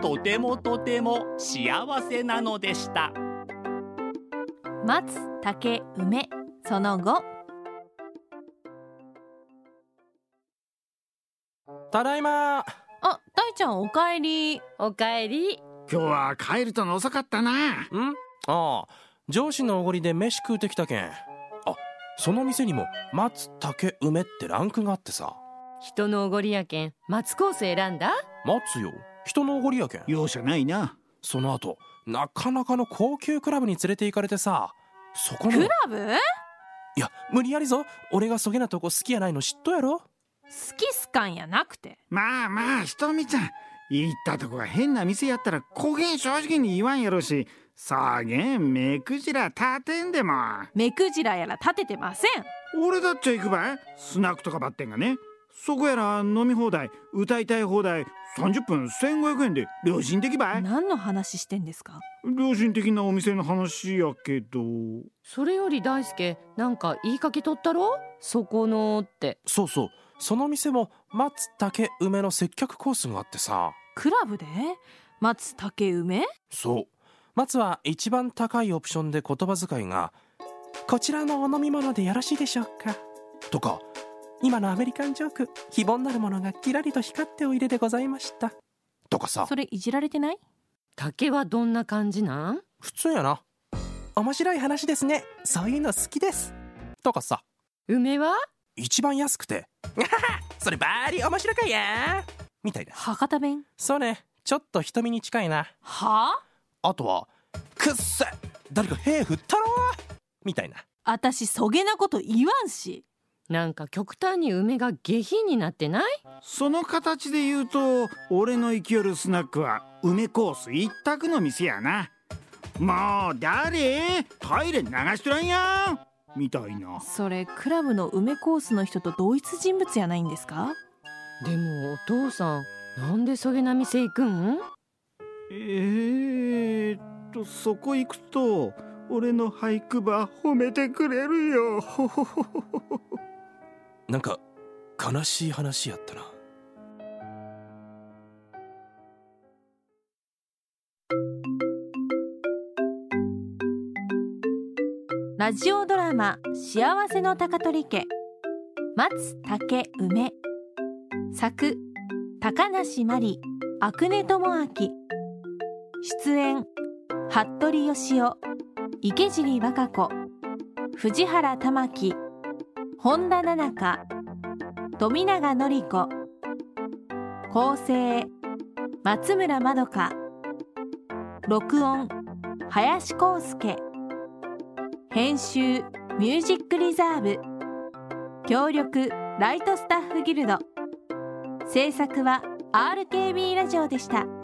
とてもとても幸せなのでした。松竹梅その後ただいま。あ大ちゃんおかえり。おかえり。今日は帰るとの遅かったな。ん？ああ上司のおごりで飯食うてきたけん。あその店にも松竹梅ってランクがあってさ。人のおごりやけん松コース選んだ？松よ人のおごりやけん容赦ないな。その後なかなかの高級クラブに連れて行かれてさそこのクラブ？好いや無理やりぞ俺がそげなとこ好きやないの知っとやろきすかんやなくてまあまあ、ひとみちゃん。行ったとこが変な店やったらこげん正直に言わんやろし、さげん目くじら立てんでも。目くじらやら立ててません俺だっちゃ行くばい？スナックとかばってんがね。そこやら飲み放題、歌いたい放題、30分1500円で良心的ばい？何の話してんですか？良心的なお店の話やけど。それより大輔なんか言いかけとったろ？そこのって。そうそう。その店も松竹梅の接客コースがあってさ。クラブで？松竹梅？そう。松は一番高いオプションで言葉遣いが「こちらのお飲み物でよろしいでしょうか?」とか「今のアメリカンジョーク非凡なるものがキラリと光っておいででございました」とかさ。それいじられてない？竹はどんな感じなん？普通やな。面白い話ですね。そういうの好きです。とかさ。梅は？一番安くて「それバーリ面白かやみたいな。博多弁？そうね。ちょっと瞳に近いな。は？ああとは「くっせ誰か兵振ったろ!」みたいな。私そげなこと言わんしなんか極端に梅が下品になってない？その形で言うと、俺の生きよるスナックは梅コース一択の店やな。もう誰？トイレ流しとらんやんみたいな。それクラブの梅コースの人と同一人物やないんですか？でもお父さんなんでそげな店行くん？えーっと、そこ行くと、俺の俳句ば褒めてくれるよ。なんか悲しい話やったな。ラジオドラマ幸せの高取家。松竹梅。作高梨真理。阿久根智明。出演服部義雄。池尻和歌子。藤原玉樹。本田奈々香富永典子構成松村まどか録音林康介編集ミュージックリザーブ協力ライトスタッフギルド。制作は RKB ラジオでした。